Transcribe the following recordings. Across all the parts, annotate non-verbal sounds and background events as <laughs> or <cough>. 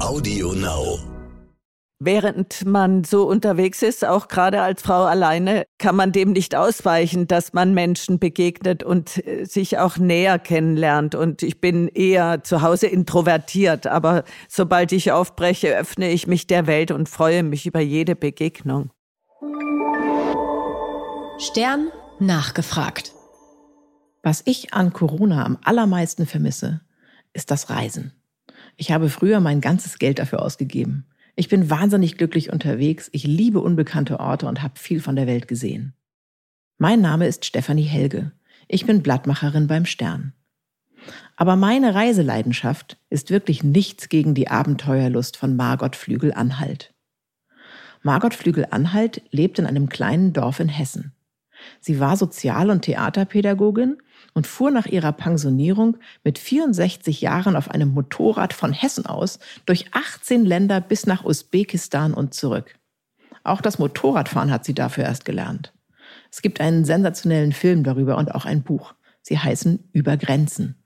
Audio Now. Während man so unterwegs ist, auch gerade als Frau alleine, kann man dem nicht ausweichen, dass man Menschen begegnet und äh, sich auch näher kennenlernt. Und ich bin eher zu Hause introvertiert, aber sobald ich aufbreche, öffne ich mich der Welt und freue mich über jede Begegnung. Stern nachgefragt. Was ich an Corona am allermeisten vermisse, ist das Reisen. Ich habe früher mein ganzes Geld dafür ausgegeben. Ich bin wahnsinnig glücklich unterwegs, ich liebe unbekannte Orte und habe viel von der Welt gesehen. Mein Name ist Stefanie Helge. Ich bin Blattmacherin beim Stern. Aber meine Reiseleidenschaft ist wirklich nichts gegen die Abenteuerlust von Margot Flügel-Anhalt. Margot Flügel-Anhalt lebt in einem kleinen Dorf in Hessen. Sie war Sozial- und Theaterpädagogin und fuhr nach ihrer Pensionierung mit 64 Jahren auf einem Motorrad von Hessen aus durch 18 Länder bis nach Usbekistan und zurück. Auch das Motorradfahren hat sie dafür erst gelernt. Es gibt einen sensationellen Film darüber und auch ein Buch. Sie heißen Über Grenzen.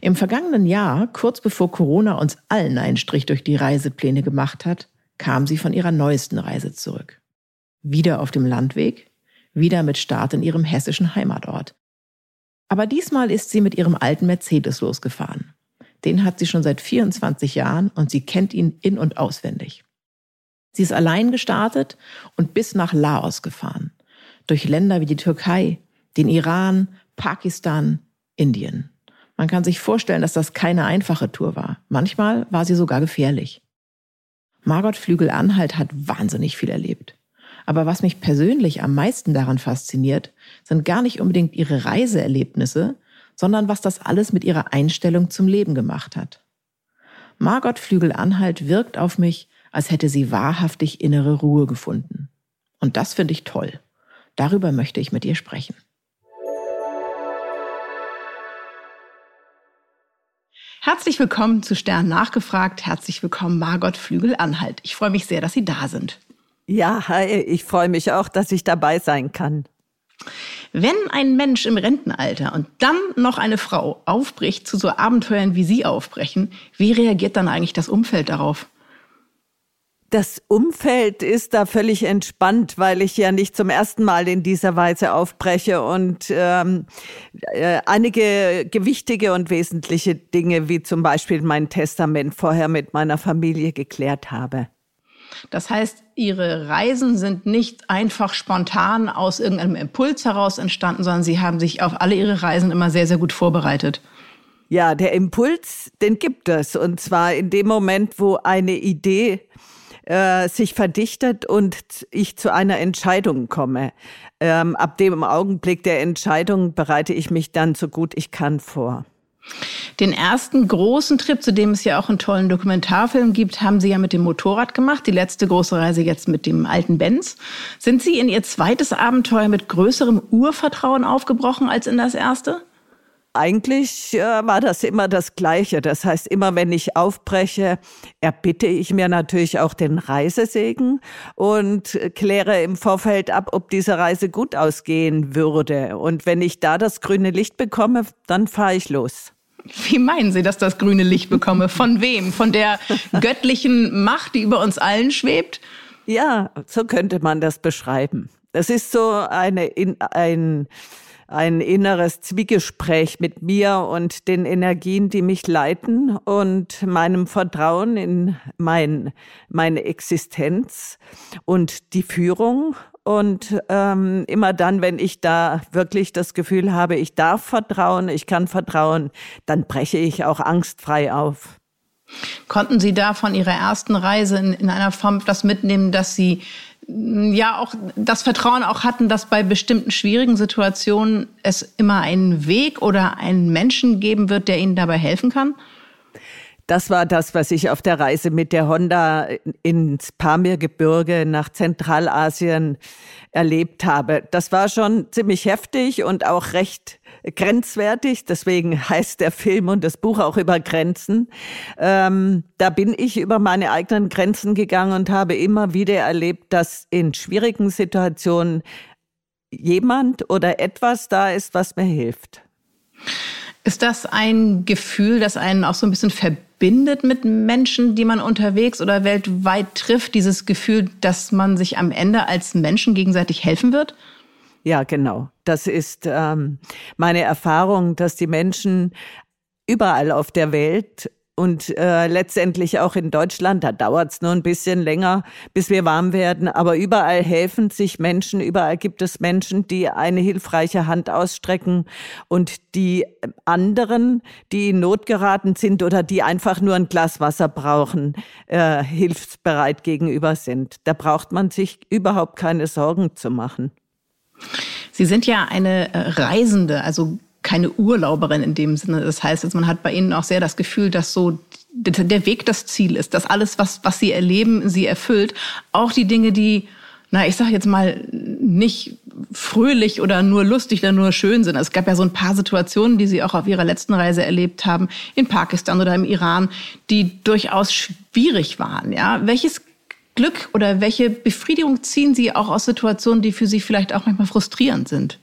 Im vergangenen Jahr, kurz bevor Corona uns allen einen Strich durch die Reisepläne gemacht hat, kam sie von ihrer neuesten Reise zurück. Wieder auf dem Landweg, wieder mit Start in ihrem hessischen Heimatort, aber diesmal ist sie mit ihrem alten Mercedes losgefahren. Den hat sie schon seit 24 Jahren und sie kennt ihn in und auswendig. Sie ist allein gestartet und bis nach Laos gefahren. Durch Länder wie die Türkei, den Iran, Pakistan, Indien. Man kann sich vorstellen, dass das keine einfache Tour war. Manchmal war sie sogar gefährlich. Margot Flügel-Anhalt hat wahnsinnig viel erlebt. Aber was mich persönlich am meisten daran fasziniert, sind gar nicht unbedingt ihre Reiseerlebnisse, sondern was das alles mit ihrer Einstellung zum Leben gemacht hat. Margot Flügel-Anhalt wirkt auf mich, als hätte sie wahrhaftig innere Ruhe gefunden. Und das finde ich toll. Darüber möchte ich mit ihr sprechen. Herzlich willkommen zu Stern nachgefragt. Herzlich willkommen, Margot Flügel-Anhalt. Ich freue mich sehr, dass Sie da sind. Ja, ich freue mich auch, dass ich dabei sein kann. Wenn ein Mensch im Rentenalter und dann noch eine Frau aufbricht zu so Abenteuern, wie Sie aufbrechen, wie reagiert dann eigentlich das Umfeld darauf? Das Umfeld ist da völlig entspannt, weil ich ja nicht zum ersten Mal in dieser Weise aufbreche und ähm, äh, einige gewichtige und wesentliche Dinge, wie zum Beispiel mein Testament, vorher mit meiner Familie geklärt habe. Das heißt, Ihre Reisen sind nicht einfach spontan aus irgendeinem Impuls heraus entstanden, sondern Sie haben sich auf alle Ihre Reisen immer sehr, sehr gut vorbereitet. Ja, der Impuls, den gibt es. Und zwar in dem Moment, wo eine Idee äh, sich verdichtet und ich zu einer Entscheidung komme. Ähm, ab dem Augenblick der Entscheidung bereite ich mich dann so gut ich kann vor. Den ersten großen Trip, zu dem es ja auch einen tollen Dokumentarfilm gibt, haben Sie ja mit dem Motorrad gemacht. Die letzte große Reise jetzt mit dem alten Benz. Sind Sie in Ihr zweites Abenteuer mit größerem Urvertrauen aufgebrochen als in das erste? Eigentlich äh, war das immer das Gleiche. Das heißt, immer wenn ich aufbreche, erbitte ich mir natürlich auch den Reisesegen und kläre im Vorfeld ab, ob diese Reise gut ausgehen würde. Und wenn ich da das grüne Licht bekomme, dann fahre ich los. Wie meinen Sie, dass das grüne Licht bekomme? Von wem? Von der <laughs> göttlichen Macht, die über uns allen schwebt? Ja, so könnte man das beschreiben. Das ist so eine, ein, ein inneres Zwiegespräch mit mir und den Energien, die mich leiten und meinem Vertrauen in mein, meine Existenz und die Führung und ähm, immer dann, wenn ich da wirklich das Gefühl habe, ich darf vertrauen, ich kann vertrauen, dann breche ich auch angstfrei auf. Konnten Sie da von Ihrer ersten Reise in, in einer Form das mitnehmen, dass Sie mm, ja auch das Vertrauen auch hatten, dass bei bestimmten schwierigen Situationen es immer einen Weg oder einen Menschen geben wird, der Ihnen dabei helfen kann? Das war das, was ich auf der Reise mit der Honda ins Pamirgebirge nach Zentralasien erlebt habe. Das war schon ziemlich heftig und auch recht grenzwertig. Deswegen heißt der Film und das Buch auch über Grenzen. Ähm, da bin ich über meine eigenen Grenzen gegangen und habe immer wieder erlebt, dass in schwierigen Situationen jemand oder etwas da ist, was mir hilft. Ist das ein Gefühl, das einen auch so ein bisschen verbindet mit Menschen, die man unterwegs oder weltweit trifft? Dieses Gefühl, dass man sich am Ende als Menschen gegenseitig helfen wird? Ja, genau. Das ist ähm, meine Erfahrung, dass die Menschen überall auf der Welt und äh, letztendlich auch in Deutschland, da dauert es nur ein bisschen länger, bis wir warm werden, aber überall helfen sich Menschen, überall gibt es Menschen, die eine hilfreiche Hand ausstrecken und die anderen, die in Not geraten sind oder die einfach nur ein Glas Wasser brauchen, äh, hilfsbereit gegenüber sind. Da braucht man sich überhaupt keine Sorgen zu machen. Sie sind ja eine äh, Reisende, also keine Urlauberin in dem Sinne. Das heißt, also man hat bei Ihnen auch sehr das Gefühl, dass so der Weg das Ziel ist, dass alles, was, was Sie erleben, Sie erfüllt. Auch die Dinge, die, na, ich sage jetzt mal, nicht fröhlich oder nur lustig oder nur schön sind. Es gab ja so ein paar Situationen, die Sie auch auf Ihrer letzten Reise erlebt haben, in Pakistan oder im Iran, die durchaus schwierig waren. Ja, welches Glück oder welche Befriedigung ziehen Sie auch aus Situationen, die für Sie vielleicht auch manchmal frustrierend sind?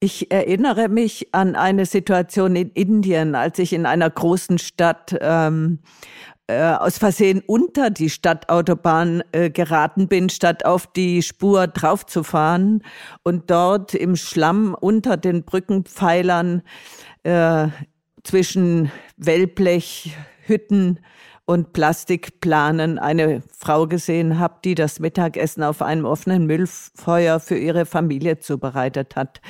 Ich erinnere mich an eine Situation in Indien, als ich in einer großen Stadt ähm, äh, aus Versehen unter die Stadtautobahn äh, geraten bin, statt auf die Spur draufzufahren und dort im Schlamm unter den Brückenpfeilern äh, zwischen Wellblechhütten und Plastikplanen eine Frau gesehen habe, die das Mittagessen auf einem offenen Müllfeuer für ihre Familie zubereitet hat.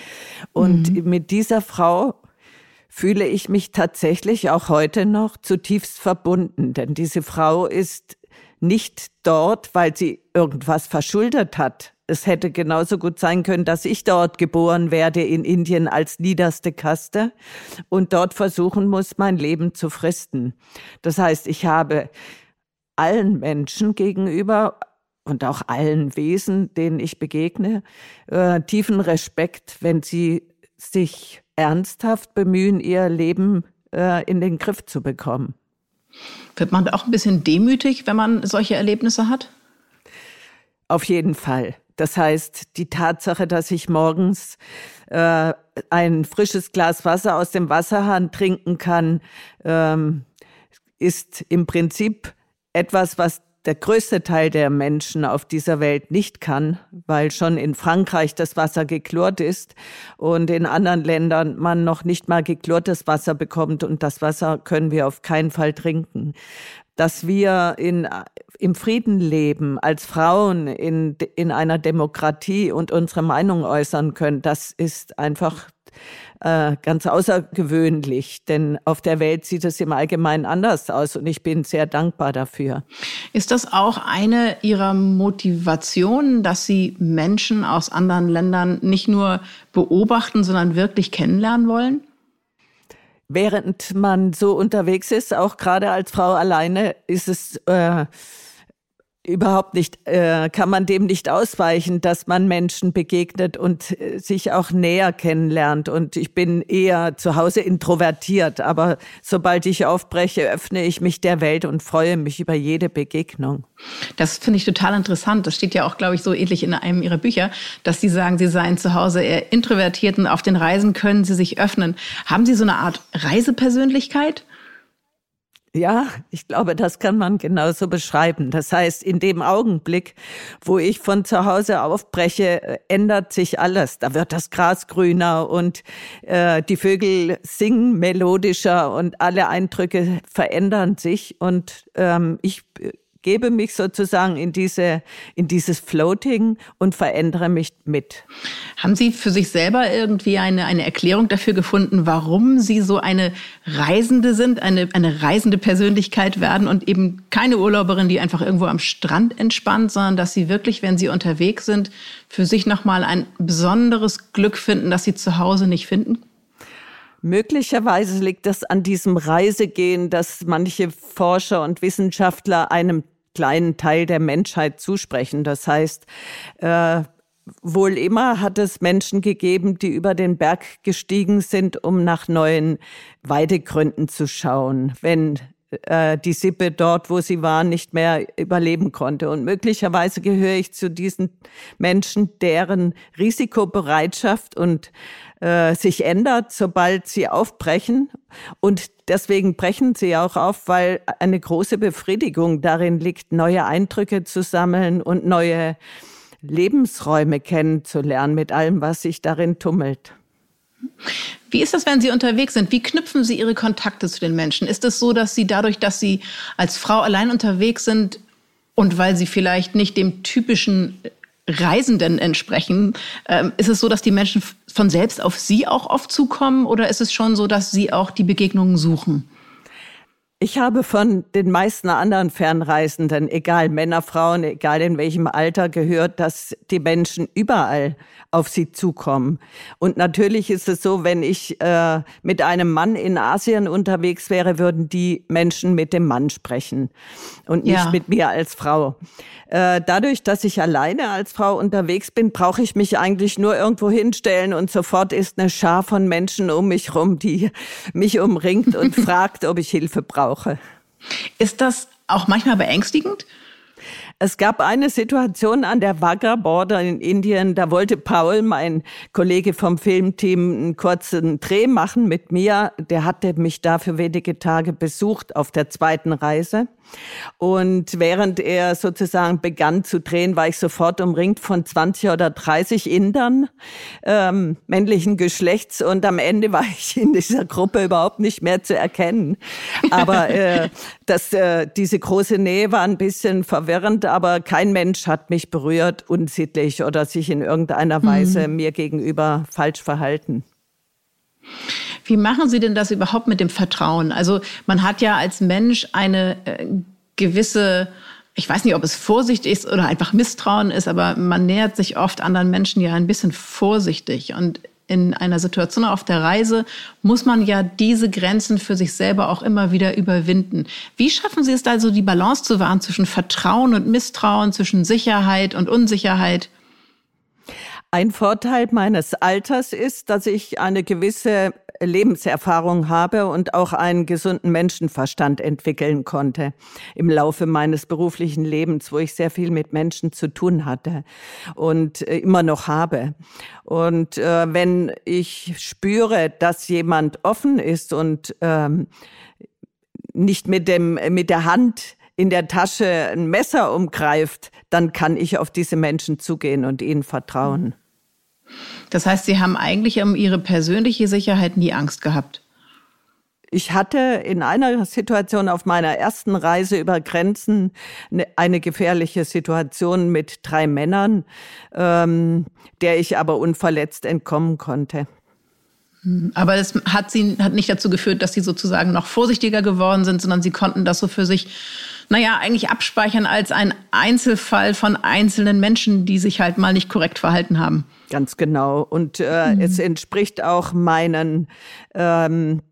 Und mhm. mit dieser Frau fühle ich mich tatsächlich auch heute noch zutiefst verbunden, denn diese Frau ist nicht dort, weil sie irgendwas verschuldet hat, es hätte genauso gut sein können, dass ich dort geboren werde in Indien als niederste Kaste und dort versuchen muss, mein Leben zu fristen. Das heißt, ich habe allen Menschen gegenüber und auch allen Wesen, denen ich begegne, äh, tiefen Respekt, wenn sie sich ernsthaft bemühen, ihr Leben äh, in den Griff zu bekommen. Wird man auch ein bisschen demütig, wenn man solche Erlebnisse hat? Auf jeden Fall. Das heißt, die Tatsache, dass ich morgens äh, ein frisches Glas Wasser aus dem Wasserhahn trinken kann, ähm, ist im Prinzip etwas, was der größte Teil der Menschen auf dieser Welt nicht kann, weil schon in Frankreich das Wasser geklort ist und in anderen Ländern man noch nicht mal geklortes Wasser bekommt und das Wasser können wir auf keinen Fall trinken dass wir in, im Frieden leben, als Frauen in, in einer Demokratie und unsere Meinung äußern können, das ist einfach äh, ganz außergewöhnlich, denn auf der Welt sieht es im Allgemeinen anders aus und ich bin sehr dankbar dafür. Ist das auch eine Ihrer Motivationen, dass Sie Menschen aus anderen Ländern nicht nur beobachten, sondern wirklich kennenlernen wollen? Während man so unterwegs ist, auch gerade als Frau alleine, ist es äh, überhaupt nicht, äh, kann man dem nicht ausweichen, dass man Menschen begegnet und äh, sich auch näher kennenlernt. Und ich bin eher zu Hause introvertiert, aber sobald ich aufbreche, öffne ich mich der Welt und freue mich über jede Begegnung. Das finde ich total interessant. Das steht ja auch, glaube ich, so ähnlich in einem Ihrer Bücher, dass Sie sagen, Sie seien zu Hause eher introvertiert und auf den Reisen können Sie sich öffnen. Haben Sie so eine Art Reisepersönlichkeit? Ja, ich glaube, das kann man genauso beschreiben. Das heißt, in dem Augenblick, wo ich von zu Hause aufbreche, ändert sich alles. Da wird das Gras grüner und äh, die Vögel singen melodischer und alle Eindrücke verändern sich. Und ähm, ich gebe mich sozusagen in diese, in dieses Floating und verändere mich mit. Haben Sie für sich selber irgendwie eine, eine Erklärung dafür gefunden, warum Sie so eine Reisende sind, eine, eine reisende Persönlichkeit werden und eben keine Urlauberin, die einfach irgendwo am Strand entspannt, sondern dass Sie wirklich, wenn Sie unterwegs sind, für sich nochmal ein besonderes Glück finden, das Sie zu Hause nicht finden? Möglicherweise liegt das an diesem Reisegehen, dass manche Forscher und Wissenschaftler einem kleinen Teil der Menschheit zusprechen. Das heißt, äh, wohl immer hat es Menschen gegeben, die über den Berg gestiegen sind, um nach neuen Weidegründen zu schauen, wenn äh, die Sippe dort, wo sie war, nicht mehr überleben konnte. Und möglicherweise gehöre ich zu diesen Menschen, deren Risikobereitschaft und äh, sich ändert, sobald sie aufbrechen. Und deswegen brechen sie auch auf, weil eine große Befriedigung darin liegt, neue Eindrücke zu sammeln und neue Lebensräume kennenzulernen mit allem, was sich darin tummelt. Wie ist das, wenn Sie unterwegs sind? Wie knüpfen Sie Ihre Kontakte zu den Menschen? Ist es so, dass Sie dadurch, dass Sie als Frau allein unterwegs sind und weil Sie vielleicht nicht dem typischen Reisenden entsprechen, ähm, ist es so, dass die Menschen von selbst auf Sie auch oft zukommen oder ist es schon so, dass Sie auch die Begegnungen suchen? Ich habe von den meisten anderen Fernreisenden, egal Männer, Frauen, egal in welchem Alter, gehört, dass die Menschen überall auf sie zukommen. Und natürlich ist es so, wenn ich äh, mit einem Mann in Asien unterwegs wäre, würden die Menschen mit dem Mann sprechen und nicht ja. mit mir als Frau. Äh, dadurch, dass ich alleine als Frau unterwegs bin, brauche ich mich eigentlich nur irgendwo hinstellen und sofort ist eine Schar von Menschen um mich rum, die mich umringt und <laughs> fragt, ob ich Hilfe brauche. Ist das auch manchmal beängstigend? Es gab eine Situation an der Wagga Border in Indien, da wollte Paul, mein Kollege vom Filmteam, einen kurzen Dreh machen mit mir. Der hatte mich da für wenige Tage besucht auf der zweiten Reise. Und während er sozusagen begann zu drehen, war ich sofort umringt von 20 oder 30 Indern ähm, männlichen Geschlechts und am Ende war <laughs> ich in dieser Gruppe überhaupt nicht mehr zu erkennen. Aber äh, <laughs> das, äh, diese große Nähe war ein bisschen verwirrend, aber kein Mensch hat mich berührt, unsittlich oder sich in irgendeiner Weise mhm. mir gegenüber falsch verhalten. Wie machen Sie denn das überhaupt mit dem Vertrauen? Also man hat ja als Mensch eine äh, gewisse, ich weiß nicht, ob es Vorsicht ist oder einfach Misstrauen ist, aber man nähert sich oft anderen Menschen ja ein bisschen vorsichtig. Und in einer Situation auf der Reise muss man ja diese Grenzen für sich selber auch immer wieder überwinden. Wie schaffen Sie es also die Balance zu wahren zwischen Vertrauen und Misstrauen, zwischen Sicherheit und Unsicherheit? Ein Vorteil meines Alters ist, dass ich eine gewisse Lebenserfahrung habe und auch einen gesunden Menschenverstand entwickeln konnte im Laufe meines beruflichen Lebens, wo ich sehr viel mit Menschen zu tun hatte und äh, immer noch habe. Und äh, wenn ich spüre, dass jemand offen ist und ähm, nicht mit dem mit der Hand in der Tasche ein Messer umgreift, dann kann ich auf diese Menschen zugehen und ihnen vertrauen. Das heißt, Sie haben eigentlich um Ihre persönliche Sicherheit nie Angst gehabt. Ich hatte in einer Situation auf meiner ersten Reise über Grenzen ne, eine gefährliche Situation mit drei Männern, ähm, der ich aber unverletzt entkommen konnte. Aber das hat sie hat nicht dazu geführt, dass sie sozusagen noch vorsichtiger geworden sind, sondern sie konnten das so für sich, naja, eigentlich abspeichern als ein Einzelfall von einzelnen Menschen, die sich halt mal nicht korrekt verhalten haben. Ganz genau. Und äh, mhm. es entspricht auch meinen ähm,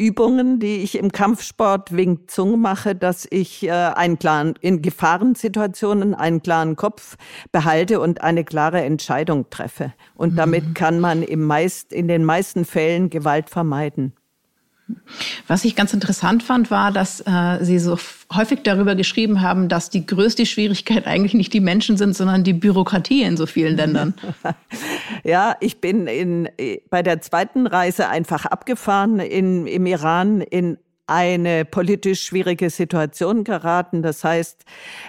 Übungen, die ich im Kampfsport Wing Zung mache, dass ich äh, einen klaren, in Gefahrensituationen einen klaren Kopf behalte und eine klare Entscheidung treffe. Und damit mhm. kann man im meist, in den meisten Fällen Gewalt vermeiden. Was ich ganz interessant fand, war, dass äh, Sie so häufig darüber geschrieben haben, dass die größte Schwierigkeit eigentlich nicht die Menschen sind, sondern die Bürokratie in so vielen Ländern. <laughs> Ja, ich bin in, bei der zweiten Reise einfach abgefahren in, im Iran in eine politisch schwierige Situation geraten. Das heißt,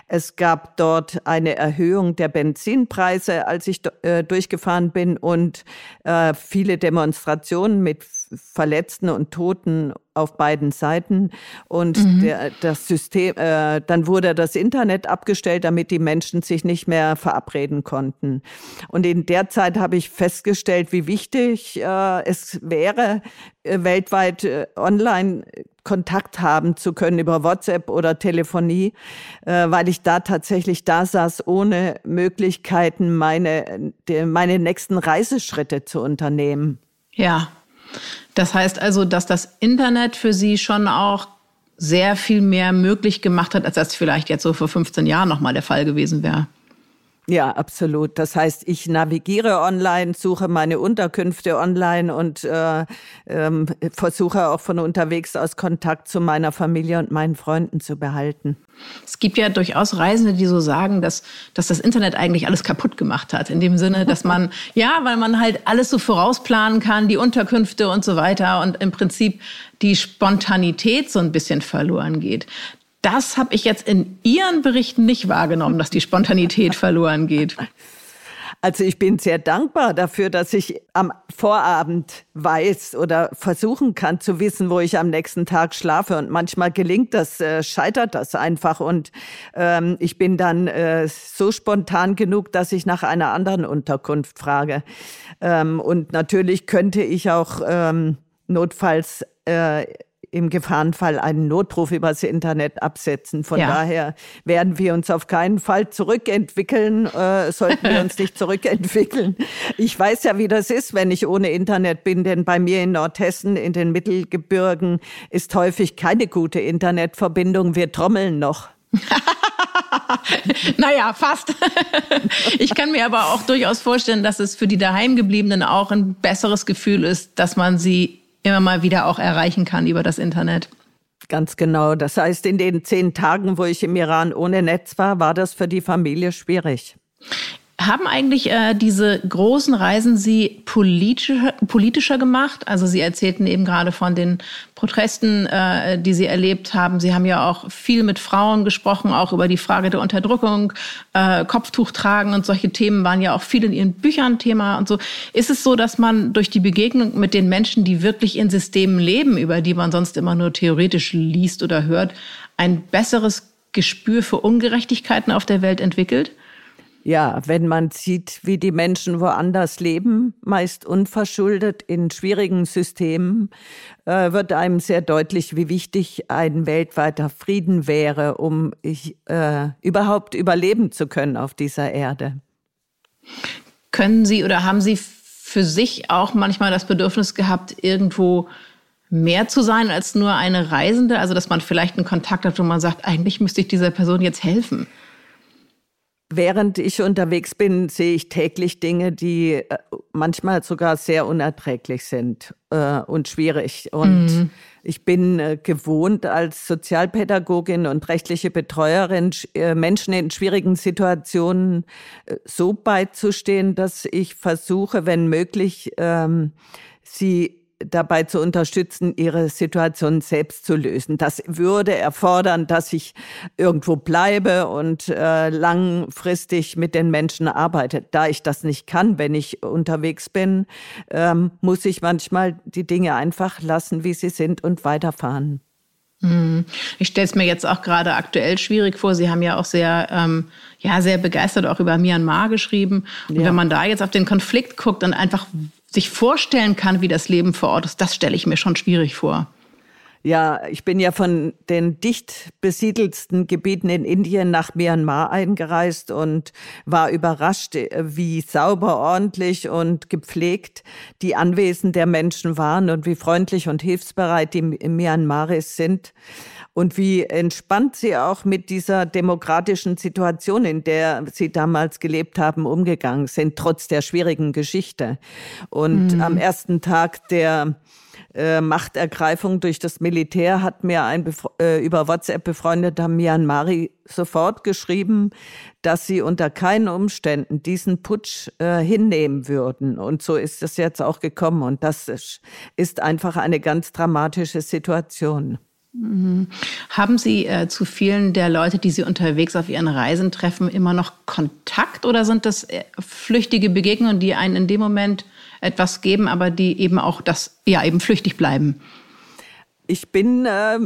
es gab dort eine Erhöhung der Benzinpreise, als ich äh, durchgefahren bin und äh, viele Demonstrationen mit Verletzten und Toten auf beiden Seiten. Und mhm. der, das System, äh, dann wurde das Internet abgestellt, damit die Menschen sich nicht mehr verabreden konnten. Und in der Zeit habe ich festgestellt, wie wichtig äh, es wäre, äh, weltweit äh, online Kontakt haben zu können über WhatsApp oder Telefonie, äh, weil ich da tatsächlich da saß, ohne Möglichkeiten, meine, de, meine nächsten Reiseschritte zu unternehmen. Ja, das heißt also, dass das Internet für Sie schon auch sehr viel mehr möglich gemacht hat, als das vielleicht jetzt so vor 15 Jahren nochmal der Fall gewesen wäre. Ja, absolut. Das heißt, ich navigiere online, suche meine Unterkünfte online und äh, ähm, versuche auch von unterwegs aus Kontakt zu meiner Familie und meinen Freunden zu behalten. Es gibt ja durchaus Reisende, die so sagen, dass, dass das Internet eigentlich alles kaputt gemacht hat. In dem Sinne, dass man, <laughs> ja, weil man halt alles so vorausplanen kann, die Unterkünfte und so weiter und im Prinzip die Spontanität so ein bisschen verloren geht. Das habe ich jetzt in Ihren Berichten nicht wahrgenommen, dass die Spontanität verloren geht. Also ich bin sehr dankbar dafür, dass ich am Vorabend weiß oder versuchen kann zu wissen, wo ich am nächsten Tag schlafe. Und manchmal gelingt das, äh, scheitert das einfach. Und ähm, ich bin dann äh, so spontan genug, dass ich nach einer anderen Unterkunft frage. Ähm, und natürlich könnte ich auch ähm, notfalls äh, im Gefahrenfall einen Notruf übers Internet absetzen. Von ja. daher werden wir uns auf keinen Fall zurückentwickeln, äh, sollten wir uns nicht <laughs> zurückentwickeln. Ich weiß ja, wie das ist, wenn ich ohne Internet bin, denn bei mir in Nordhessen, in den Mittelgebirgen, ist häufig keine gute Internetverbindung. Wir trommeln noch. <laughs> naja, fast. <laughs> ich kann mir aber auch durchaus vorstellen, dass es für die Daheimgebliebenen auch ein besseres Gefühl ist, dass man sie immer mal wieder auch erreichen kann über das Internet. Ganz genau. Das heißt, in den zehn Tagen, wo ich im Iran ohne Netz war, war das für die Familie schwierig. Haben eigentlich äh, diese großen Reisen Sie politischer, politischer gemacht? Also Sie erzählten eben gerade von den Protesten, äh, die Sie erlebt haben. Sie haben ja auch viel mit Frauen gesprochen, auch über die Frage der Unterdrückung, äh, Kopftuch tragen und solche Themen waren ja auch viel in Ihren Büchern Thema und so. Ist es so, dass man durch die Begegnung mit den Menschen, die wirklich in Systemen leben, über die man sonst immer nur theoretisch liest oder hört, ein besseres Gespür für Ungerechtigkeiten auf der Welt entwickelt? Ja, wenn man sieht, wie die Menschen woanders leben, meist unverschuldet in schwierigen Systemen, äh, wird einem sehr deutlich, wie wichtig ein weltweiter Frieden wäre, um ich, äh, überhaupt überleben zu können auf dieser Erde. Können Sie oder haben Sie für sich auch manchmal das Bedürfnis gehabt, irgendwo mehr zu sein als nur eine Reisende? Also, dass man vielleicht einen Kontakt hat, wo man sagt, eigentlich müsste ich dieser Person jetzt helfen. Während ich unterwegs bin, sehe ich täglich Dinge, die äh, manchmal sogar sehr unerträglich sind äh, und schwierig. Und mhm. ich bin äh, gewohnt, als Sozialpädagogin und rechtliche Betreuerin äh, Menschen in schwierigen Situationen äh, so beizustehen, dass ich versuche, wenn möglich, ähm, sie dabei zu unterstützen, ihre Situation selbst zu lösen. Das würde erfordern, dass ich irgendwo bleibe und äh, langfristig mit den Menschen arbeite. Da ich das nicht kann, wenn ich unterwegs bin, ähm, muss ich manchmal die Dinge einfach lassen, wie sie sind und weiterfahren. Hm. Ich stelle es mir jetzt auch gerade aktuell schwierig vor. Sie haben ja auch sehr, ähm, ja, sehr begeistert auch über Myanmar geschrieben. Und ja. wenn man da jetzt auf den Konflikt guckt und einfach sich vorstellen kann, wie das Leben vor Ort ist, das stelle ich mir schon schwierig vor. Ja, ich bin ja von den dicht besiedelsten Gebieten in Indien nach Myanmar eingereist und war überrascht, wie sauber, ordentlich und gepflegt die Anwesen der Menschen waren und wie freundlich und hilfsbereit die Myanmaris sind und wie entspannt sie auch mit dieser demokratischen Situation, in der sie damals gelebt haben, umgegangen sind, trotz der schwierigen Geschichte. Und mhm. am ersten Tag der äh, Machtergreifung durch das Militär hat mir ein äh, über WhatsApp befreundeter Myanmari sofort geschrieben, dass sie unter keinen Umständen diesen Putsch äh, hinnehmen würden. Und so ist es jetzt auch gekommen. Und das ist, ist einfach eine ganz dramatische Situation. Mhm. Haben Sie äh, zu vielen der Leute, die Sie unterwegs auf Ihren Reisen treffen, immer noch Kontakt oder sind das äh, flüchtige Begegnungen, die einen in dem Moment etwas geben, aber die eben auch das, ja, eben flüchtig bleiben? Ich bin äh,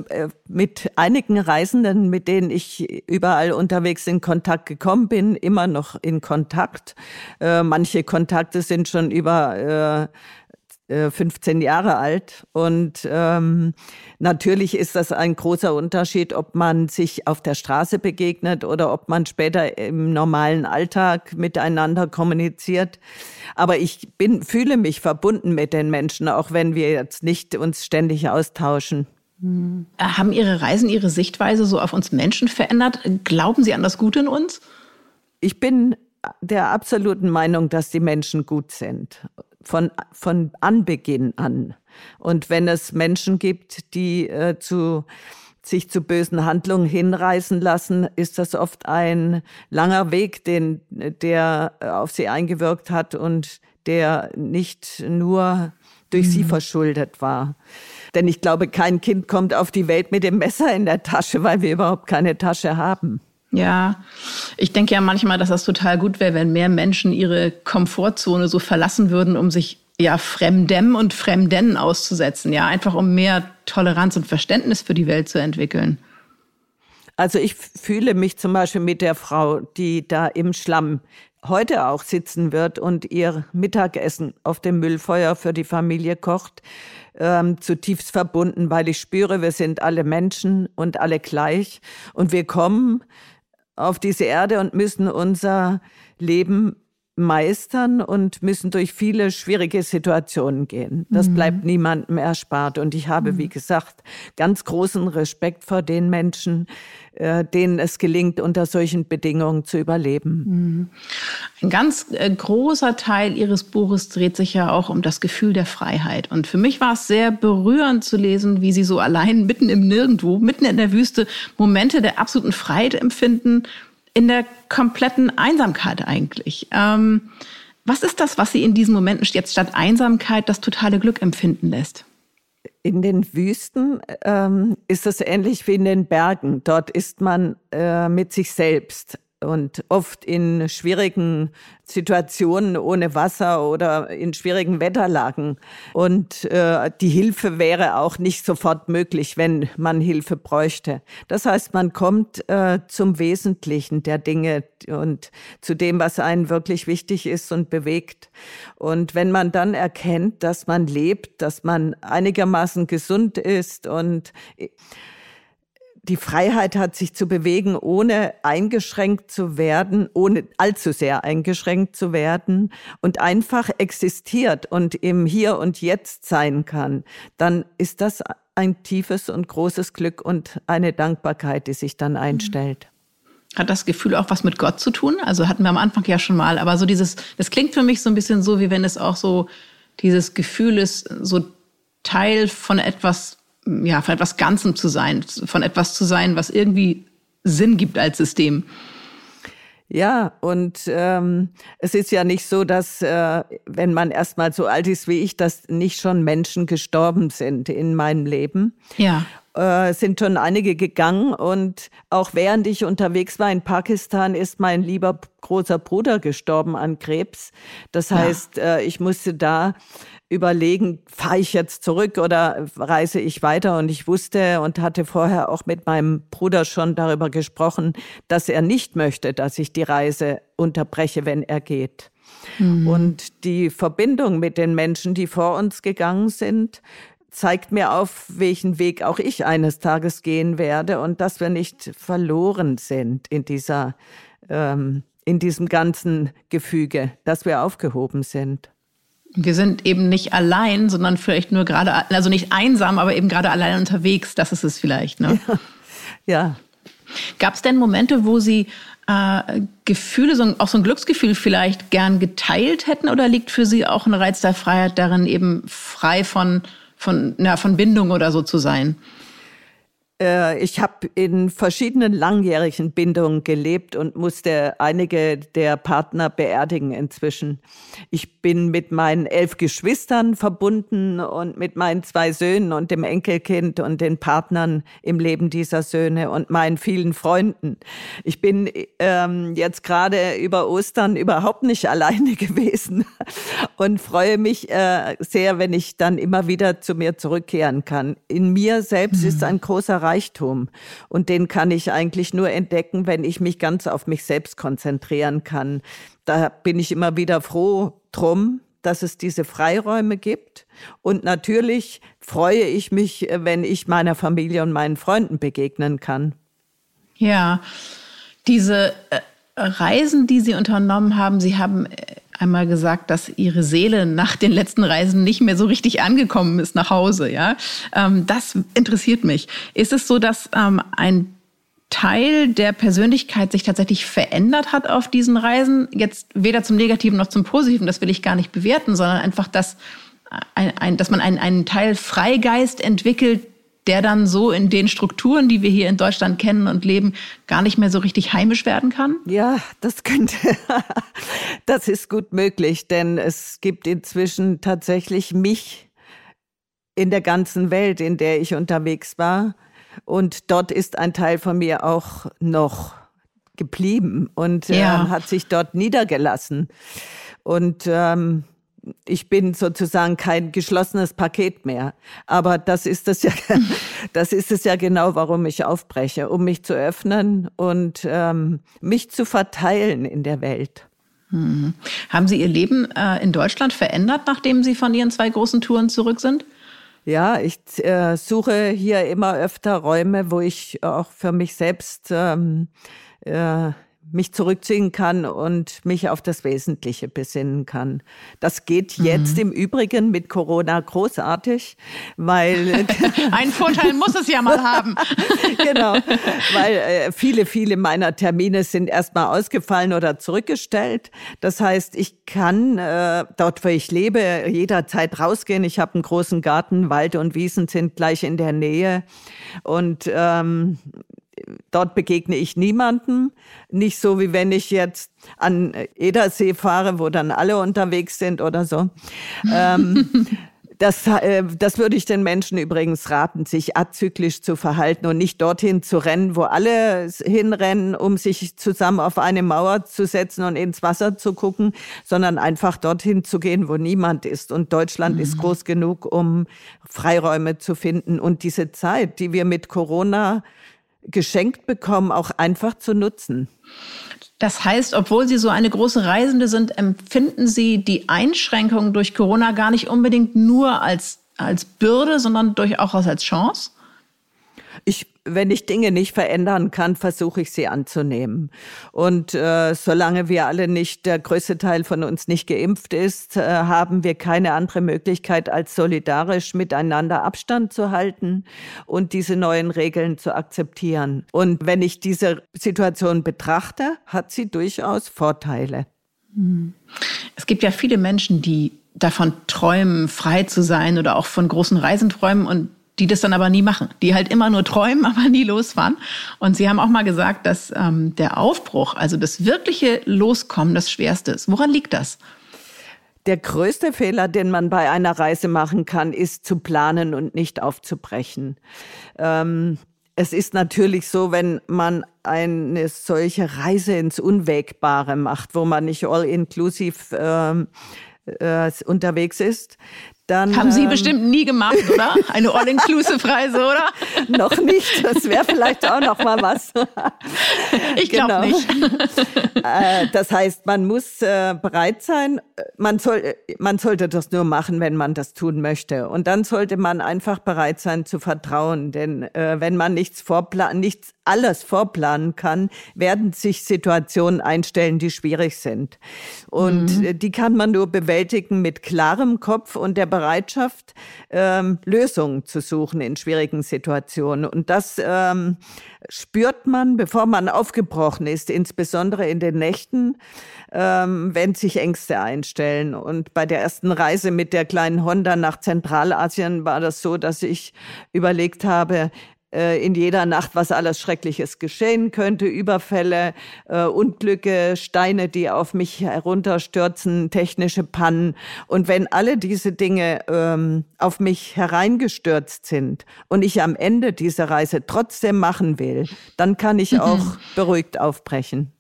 mit einigen Reisenden, mit denen ich überall unterwegs in Kontakt gekommen bin, immer noch in Kontakt. Äh, manche Kontakte sind schon über äh, 15 äh, Jahre alt. Und ähm, natürlich ist das ein großer Unterschied, ob man sich auf der Straße begegnet oder ob man später im normalen Alltag miteinander kommuniziert. Aber ich bin, fühle mich verbunden mit den Menschen, auch wenn wir jetzt nicht uns ständig austauschen. Hm. Haben Ihre Reisen Ihre Sichtweise so auf uns Menschen verändert? Glauben Sie an das Gute in uns? Ich bin der absoluten Meinung, dass die Menschen gut sind. Von, von Anbeginn an. Und wenn es Menschen gibt, die äh, zu sich zu bösen Handlungen hinreißen lassen, ist das oft ein langer Weg, den, der auf sie eingewirkt hat und der nicht nur durch mhm. sie verschuldet war. Denn ich glaube, kein Kind kommt auf die Welt mit dem Messer in der Tasche, weil wir überhaupt keine Tasche haben. Ja, ich denke ja manchmal, dass das total gut wäre, wenn mehr Menschen ihre Komfortzone so verlassen würden, um sich ja Fremdem und Fremden auszusetzen, ja, einfach um mehr Toleranz und Verständnis für die Welt zu entwickeln. Also ich fühle mich zum Beispiel mit der Frau, die da im Schlamm heute auch sitzen wird und ihr Mittagessen auf dem Müllfeuer für die Familie kocht, ähm, zutiefst verbunden, weil ich spüre, wir sind alle Menschen und alle gleich. Und wir kommen auf diese Erde und müssen unser Leben meistern und müssen durch viele schwierige Situationen gehen. Das mhm. bleibt niemandem erspart. Und ich habe, mhm. wie gesagt, ganz großen Respekt vor den Menschen, äh, denen es gelingt, unter solchen Bedingungen zu überleben. Mhm. Ein ganz äh, großer Teil Ihres Buches dreht sich ja auch um das Gefühl der Freiheit. Und für mich war es sehr berührend zu lesen, wie Sie so allein mitten im Nirgendwo, mitten in der Wüste, Momente der absoluten Freiheit empfinden in der kompletten Einsamkeit eigentlich. Ähm, was ist das, was Sie in diesen Momenten jetzt statt Einsamkeit das totale Glück empfinden lässt? In den Wüsten ähm, ist es ähnlich wie in den Bergen. Dort ist man äh, mit sich selbst und oft in schwierigen Situationen ohne Wasser oder in schwierigen Wetterlagen. Und äh, die Hilfe wäre auch nicht sofort möglich, wenn man Hilfe bräuchte. Das heißt, man kommt äh, zum Wesentlichen der Dinge und zu dem, was einen wirklich wichtig ist und bewegt. Und wenn man dann erkennt, dass man lebt, dass man einigermaßen gesund ist und die Freiheit hat, sich zu bewegen, ohne eingeschränkt zu werden, ohne allzu sehr eingeschränkt zu werden und einfach existiert und im Hier und Jetzt sein kann, dann ist das ein tiefes und großes Glück und eine Dankbarkeit, die sich dann einstellt. Hat das Gefühl auch was mit Gott zu tun? Also hatten wir am Anfang ja schon mal, aber so dieses, das klingt für mich so ein bisschen so, wie wenn es auch so dieses Gefühl ist, so Teil von etwas ja, von etwas Ganzem zu sein, von etwas zu sein, was irgendwie Sinn gibt als System. Ja, und ähm, es ist ja nicht so, dass äh, wenn man erstmal so alt ist wie ich, dass nicht schon Menschen gestorben sind in meinem Leben. Ja. Äh, sind schon einige gegangen und auch während ich unterwegs war in Pakistan ist mein lieber großer Bruder gestorben an Krebs. Das heißt, ja. äh, ich musste da überlegen, fahre ich jetzt zurück oder reise ich weiter? Und ich wusste und hatte vorher auch mit meinem Bruder schon darüber gesprochen, dass er nicht möchte, dass ich die Reise unterbreche, wenn er geht. Mhm. Und die Verbindung mit den Menschen, die vor uns gegangen sind, zeigt mir auf, welchen Weg auch ich eines Tages gehen werde und dass wir nicht verloren sind in dieser, ähm, in diesem ganzen Gefüge, dass wir aufgehoben sind. Wir sind eben nicht allein, sondern vielleicht nur gerade, also nicht einsam, aber eben gerade allein unterwegs. Das ist es vielleicht. Ne? Ja. ja. Gab es denn Momente, wo Sie äh, Gefühle, so, auch so ein Glücksgefühl vielleicht gern geteilt hätten? Oder liegt für Sie auch ein Reiz der Freiheit darin, eben frei von, von, ja, von Bindung oder so zu sein? Äh, ich habe in verschiedenen langjährigen Bindungen gelebt und musste einige der Partner beerdigen inzwischen. Ich bin mit meinen elf Geschwistern verbunden und mit meinen zwei Söhnen und dem Enkelkind und den Partnern im Leben dieser Söhne und meinen vielen Freunden. Ich bin ähm, jetzt gerade über Ostern überhaupt nicht <laughs> alleine gewesen und freue mich äh, sehr, wenn ich dann immer wieder zu mir zurückkehren kann. In mir selbst mhm. ist ein großer Reichtum. Und den kann ich eigentlich nur entdecken, wenn ich mich ganz auf mich selbst konzentrieren kann. Da bin ich immer wieder froh drum, dass es diese Freiräume gibt. Und natürlich freue ich mich, wenn ich meiner Familie und meinen Freunden begegnen kann. Ja, diese äh, Reisen, die Sie unternommen haben, Sie haben äh, einmal gesagt, dass ihre Seele nach den letzten Reisen nicht mehr so richtig angekommen ist nach Hause. Ja, ähm, das interessiert mich. Ist es so, dass ähm, ein Teil der Persönlichkeit sich tatsächlich verändert hat auf diesen Reisen. Jetzt weder zum Negativen noch zum Positiven, das will ich gar nicht bewerten, sondern einfach, dass, ein, ein, dass man einen, einen Teil Freigeist entwickelt, der dann so in den Strukturen, die wir hier in Deutschland kennen und leben, gar nicht mehr so richtig heimisch werden kann? Ja, das könnte, <laughs> das ist gut möglich, denn es gibt inzwischen tatsächlich mich in der ganzen Welt, in der ich unterwegs war. Und dort ist ein Teil von mir auch noch geblieben und ja. äh, hat sich dort niedergelassen. Und ähm, ich bin sozusagen kein geschlossenes Paket mehr. Aber das ist es ja, <laughs> das ist es ja genau, warum ich aufbreche, um mich zu öffnen und ähm, mich zu verteilen in der Welt. Hm. Haben Sie Ihr Leben äh, in Deutschland verändert, nachdem Sie von Ihren zwei großen Touren zurück sind? Ja, ich äh, suche hier immer öfter Räume, wo ich auch für mich selbst ähm, äh, mich zurückziehen kann und mich auf das Wesentliche besinnen kann. Das geht mhm. jetzt mhm. im Übrigen mit Corona großartig, weil <laughs> ein Vorteil muss es ja mal haben. <laughs> genau, weil äh, viele, viele meiner Termine sind erstmal ausgefallen oder zurückgestellt. Das heißt, ich kann äh, dort, wo ich lebe, jederzeit rausgehen. Ich habe einen großen Garten, Wald und Wiesen sind gleich in der Nähe und ähm, dort begegne ich niemanden. Nicht so, wie wenn ich jetzt an Edersee fahre, wo dann alle unterwegs sind oder so. ähm, <laughs> das, äh, das würde ich den Menschen übrigens raten, sich azyklisch zu verhalten und nicht dorthin zu rennen, wo alle hinrennen, um sich zusammen auf eine Mauer zu setzen und ins Wasser zu gucken, sondern einfach dorthin zu gehen, wo niemand ist. Und Deutschland mhm. ist groß genug, um Freiräume zu finden. Und diese Zeit, die wir mit Corona geschenkt bekommen, auch einfach zu nutzen. Das heißt, obwohl Sie so eine große Reisende sind, empfinden Sie die Einschränkungen durch Corona gar nicht unbedingt nur als, als Bürde, sondern durchaus als Chance? Ich wenn ich Dinge nicht verändern kann, versuche ich sie anzunehmen. Und äh, solange wir alle nicht, der größte Teil von uns nicht geimpft ist, äh, haben wir keine andere Möglichkeit, als solidarisch miteinander Abstand zu halten und diese neuen Regeln zu akzeptieren. Und wenn ich diese Situation betrachte, hat sie durchaus Vorteile. Hm. Es gibt ja viele Menschen, die davon träumen, frei zu sein oder auch von großen Reisen träumen und die das dann aber nie machen, die halt immer nur träumen, <laughs> aber nie losfahren. Und Sie haben auch mal gesagt, dass ähm, der Aufbruch, also das wirkliche Loskommen, das Schwerste ist. Woran liegt das? Der größte Fehler, den man bei einer Reise machen kann, ist zu planen und nicht aufzubrechen. Ähm, es ist natürlich so, wenn man eine solche Reise ins Unwägbare macht, wo man nicht all-inclusive ähm, äh, unterwegs ist, dann, Haben Sie ähm, bestimmt nie gemacht, oder? Eine All-Inclusive-Reise, oder? <laughs> noch nicht. Das wäre vielleicht auch noch mal was. <laughs> ich glaube genau. nicht. <laughs> äh, das heißt, man muss äh, bereit sein. Man, soll, man sollte das nur machen, wenn man das tun möchte. Und dann sollte man einfach bereit sein zu vertrauen. Denn äh, wenn man nichts vorplanen, nichts alles vorplanen kann, werden sich Situationen einstellen, die schwierig sind. Und mhm. die kann man nur bewältigen mit klarem Kopf und der Bereitschaft, ähm, Lösungen zu suchen in schwierigen Situationen. Und das ähm, spürt man, bevor man aufgebrochen ist, insbesondere in den Nächten, ähm, wenn sich Ängste einstellen. Und bei der ersten Reise mit der kleinen Honda nach Zentralasien war das so, dass ich überlegt habe, äh, in jeder Nacht, was alles Schreckliches geschehen könnte, Überfälle, äh, Unglücke, Steine, die auf mich herunterstürzen, technische Pannen. Und wenn alle diese Dinge ähm, auf mich hereingestürzt sind und ich am Ende diese Reise trotzdem machen will, dann kann ich mhm. auch beruhigt aufbrechen.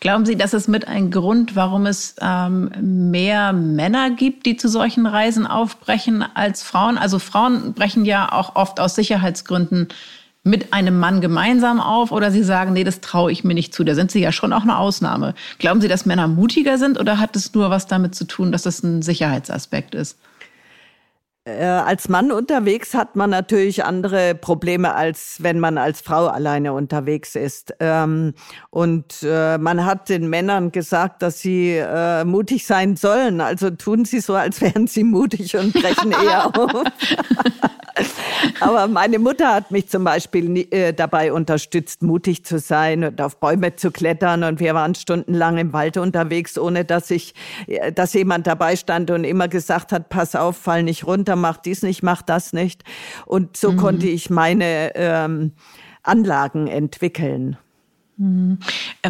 Glauben Sie, das ist mit ein Grund, warum es ähm, mehr Männer gibt, die zu solchen Reisen aufbrechen als Frauen? Also Frauen brechen ja auch oft aus Sicherheitsgründen mit einem Mann gemeinsam auf oder Sie sagen, nee, das traue ich mir nicht zu. Da sind Sie ja schon auch eine Ausnahme. Glauben Sie, dass Männer mutiger sind oder hat es nur was damit zu tun, dass das ein Sicherheitsaspekt ist? Äh, als Mann unterwegs hat man natürlich andere Probleme, als wenn man als Frau alleine unterwegs ist. Ähm, und äh, man hat den Männern gesagt, dass sie äh, mutig sein sollen. Also tun sie so, als wären sie mutig und brechen <laughs> eher auf. Aber meine Mutter hat mich zum Beispiel äh, dabei unterstützt, mutig zu sein und auf Bäume zu klettern. Und wir waren stundenlang im Wald unterwegs, ohne dass ich, dass jemand dabei stand und immer gesagt hat, pass auf, fall nicht runter, mach dies nicht, mach das nicht. Und so mhm. konnte ich meine ähm, Anlagen entwickeln. Mhm.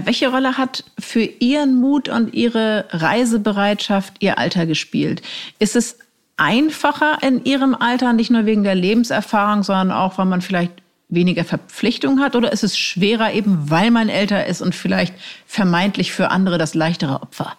Welche Rolle hat für Ihren Mut und Ihre Reisebereitschaft Ihr Alter gespielt? Ist es einfacher in Ihrem Alter, nicht nur wegen der Lebenserfahrung, sondern auch, weil man vielleicht weniger Verpflichtung hat? Oder ist es schwerer, eben weil man älter ist und vielleicht vermeintlich für andere das leichtere Opfer?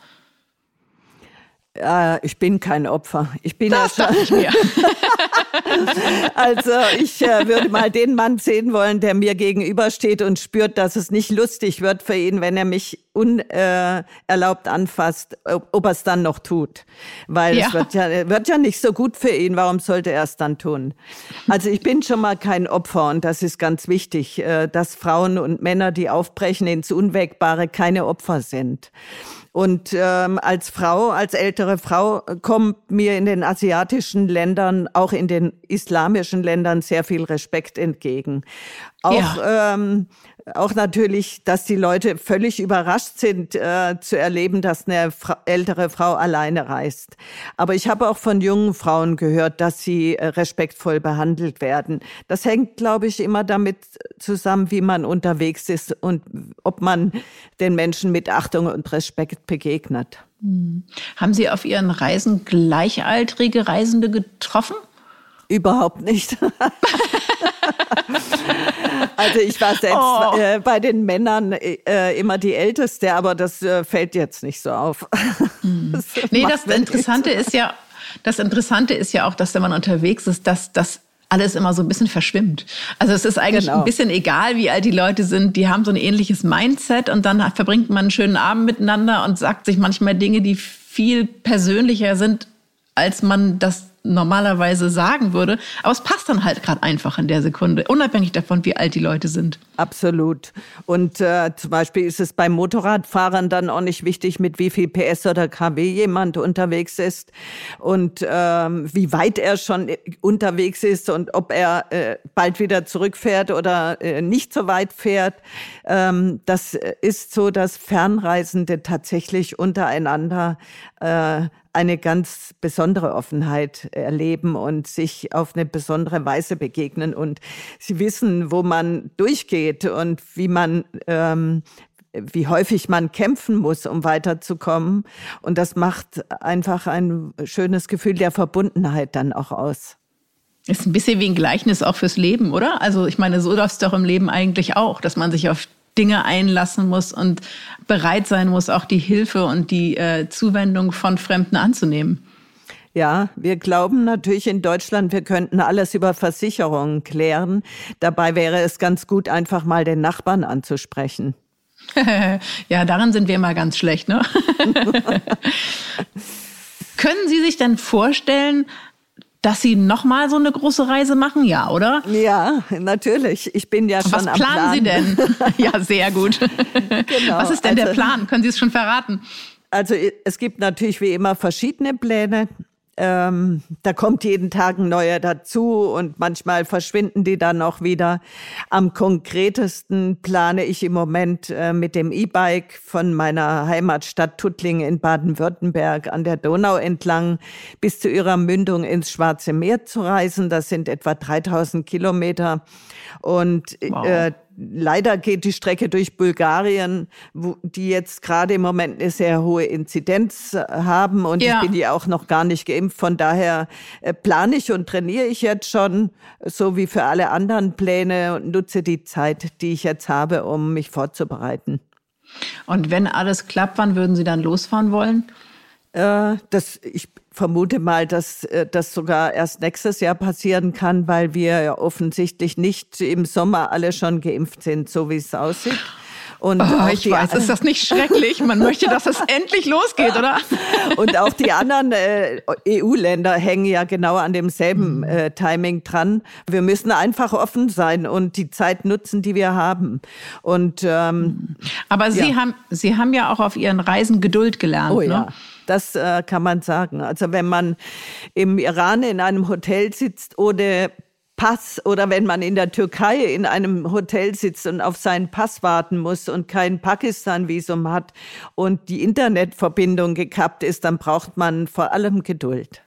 Äh, ich bin kein Opfer. Ich bin das ja schon. Ich <laughs> also ich äh, würde mal den Mann sehen wollen, der mir gegenübersteht und spürt, dass es nicht lustig wird für ihn, wenn er mich unerlaubt äh, anfasst, ob, er es dann noch tut. Weil ja. es wird ja, wird ja nicht so gut für ihn. Warum sollte er es dann tun? Also ich bin schon mal kein Opfer und das ist ganz wichtig, äh, dass Frauen und Männer, die aufbrechen ins Unwägbare, keine Opfer sind. Und ähm, als Frau, als ältere Frau, kommt mir in den asiatischen Ländern, auch in den islamischen Ländern sehr viel Respekt entgegen. Auch ja. ähm, auch natürlich, dass die Leute völlig überrascht sind äh, zu erleben, dass eine Fra ältere Frau alleine reist. Aber ich habe auch von jungen Frauen gehört, dass sie äh, respektvoll behandelt werden. Das hängt, glaube ich, immer damit zusammen, wie man unterwegs ist und ob man den Menschen mit Achtung und Respekt begegnet. Hm. Haben Sie auf Ihren Reisen gleichaltrige Reisende getroffen? Überhaupt nicht. <laughs> also ich war selbst oh. äh, bei den Männern äh, immer die Älteste, aber das äh, fällt jetzt nicht so auf. <laughs> Mhm. Das nee, das Interessante ist ja, das Interessante ist ja auch, dass wenn man unterwegs ist, dass das alles immer so ein bisschen verschwimmt. Also es ist eigentlich genau. ein bisschen egal, wie alt die Leute sind. Die haben so ein ähnliches Mindset und dann verbringt man einen schönen Abend miteinander und sagt sich manchmal Dinge, die viel persönlicher sind, als man das normalerweise sagen würde. Aber es passt dann halt gerade einfach in der Sekunde, unabhängig davon, wie alt die Leute sind. Absolut. Und äh, zum Beispiel ist es beim Motorradfahrern dann auch nicht wichtig, mit wie viel PS oder kW jemand unterwegs ist und ähm, wie weit er schon unterwegs ist und ob er äh, bald wieder zurückfährt oder äh, nicht so weit fährt. Ähm, das ist so, dass Fernreisende tatsächlich untereinander äh, eine ganz besondere Offenheit erleben und sich auf eine besondere Weise begegnen. Und sie wissen, wo man durchgeht und wie man, ähm, wie häufig man kämpfen muss, um weiterzukommen. Und das macht einfach ein schönes Gefühl der Verbundenheit dann auch aus. Ist ein bisschen wie ein Gleichnis auch fürs Leben, oder? Also ich meine, so läuft es doch im Leben eigentlich auch, dass man sich auf Dinge einlassen muss und bereit sein muss, auch die Hilfe und die äh, Zuwendung von Fremden anzunehmen. Ja, wir glauben natürlich in Deutschland, wir könnten alles über Versicherungen klären. Dabei wäre es ganz gut, einfach mal den Nachbarn anzusprechen. <laughs> ja, daran sind wir mal ganz schlecht, ne? <laughs> <laughs> Können Sie sich denn vorstellen, dass Sie noch mal so eine große Reise machen, ja, oder? Ja, natürlich. Ich bin ja schon Was am planen Plan. Sie denn? <laughs> ja, sehr gut. Genau. Was ist denn also, der Plan? Können Sie es schon verraten? Also es gibt natürlich wie immer verschiedene Pläne. Ähm, da kommt jeden Tag ein neuer dazu und manchmal verschwinden die dann auch wieder. Am konkretesten plane ich im Moment äh, mit dem E-Bike von meiner Heimatstadt Tuttlingen in Baden-Württemberg an der Donau entlang bis zu ihrer Mündung ins Schwarze Meer zu reisen. Das sind etwa 3000 Kilometer. Und wow. äh, leider geht die Strecke durch Bulgarien, wo die jetzt gerade im Moment eine sehr hohe Inzidenz äh, haben und ja. ich bin ja auch noch gar nicht geimpft. Von daher äh, plane ich und trainiere ich jetzt schon, so wie für alle anderen Pläne und nutze die Zeit, die ich jetzt habe, um mich vorzubereiten. Und wenn alles klappt, wann würden Sie dann losfahren wollen? Äh, das, ich vermute mal, dass äh, das sogar erst nächstes Jahr passieren kann, weil wir ja offensichtlich nicht im Sommer alle schon geimpft sind, so wie es aussieht. Und oh, ich weiß, ist das nicht schrecklich? Man möchte, dass es <laughs> endlich losgeht, oder? Und auch die anderen äh, EU-Länder hängen ja genau an demselben mhm. äh, Timing dran. Wir müssen einfach offen sein und die Zeit nutzen, die wir haben. Und ähm, aber Sie ja. haben Sie haben ja auch auf Ihren Reisen Geduld gelernt. Oh ja. Ne? Das äh, kann man sagen. Also wenn man im Iran in einem Hotel sitzt ohne Pass oder wenn man in der Türkei in einem Hotel sitzt und auf seinen Pass warten muss und kein Pakistan-Visum hat und die Internetverbindung gekappt ist, dann braucht man vor allem Geduld.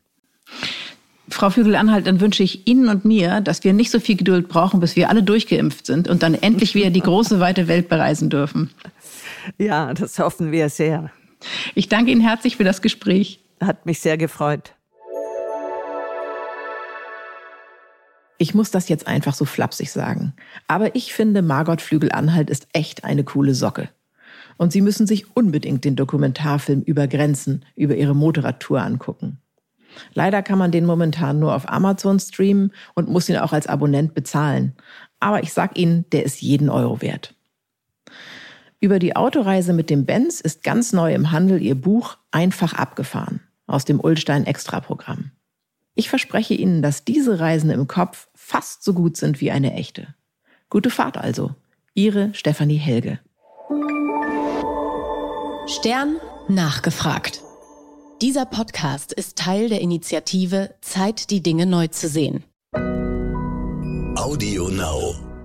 Frau Flügel-Anhalt, dann wünsche ich Ihnen und mir, dass wir nicht so viel Geduld brauchen, bis wir alle durchgeimpft sind und dann endlich wieder die große, weite Welt bereisen dürfen. Ja, das hoffen wir sehr. Ich danke Ihnen herzlich für das Gespräch. Hat mich sehr gefreut. Ich muss das jetzt einfach so flapsig sagen. Aber ich finde, Margot Flügel-Anhalt ist echt eine coole Socke. Und Sie müssen sich unbedingt den Dokumentarfilm über Grenzen, über ihre Motorradtour angucken. Leider kann man den momentan nur auf Amazon streamen und muss ihn auch als Abonnent bezahlen. Aber ich sag Ihnen, der ist jeden Euro wert. Über die Autoreise mit dem Benz ist ganz neu im Handel ihr Buch Einfach abgefahren aus dem Ullstein Extra-Programm. Ich verspreche Ihnen, dass diese Reisen im Kopf fast so gut sind wie eine echte. Gute Fahrt also. Ihre Stefanie Helge. Stern nachgefragt. Dieser Podcast ist Teil der Initiative Zeit, die Dinge neu zu sehen. Audio Now.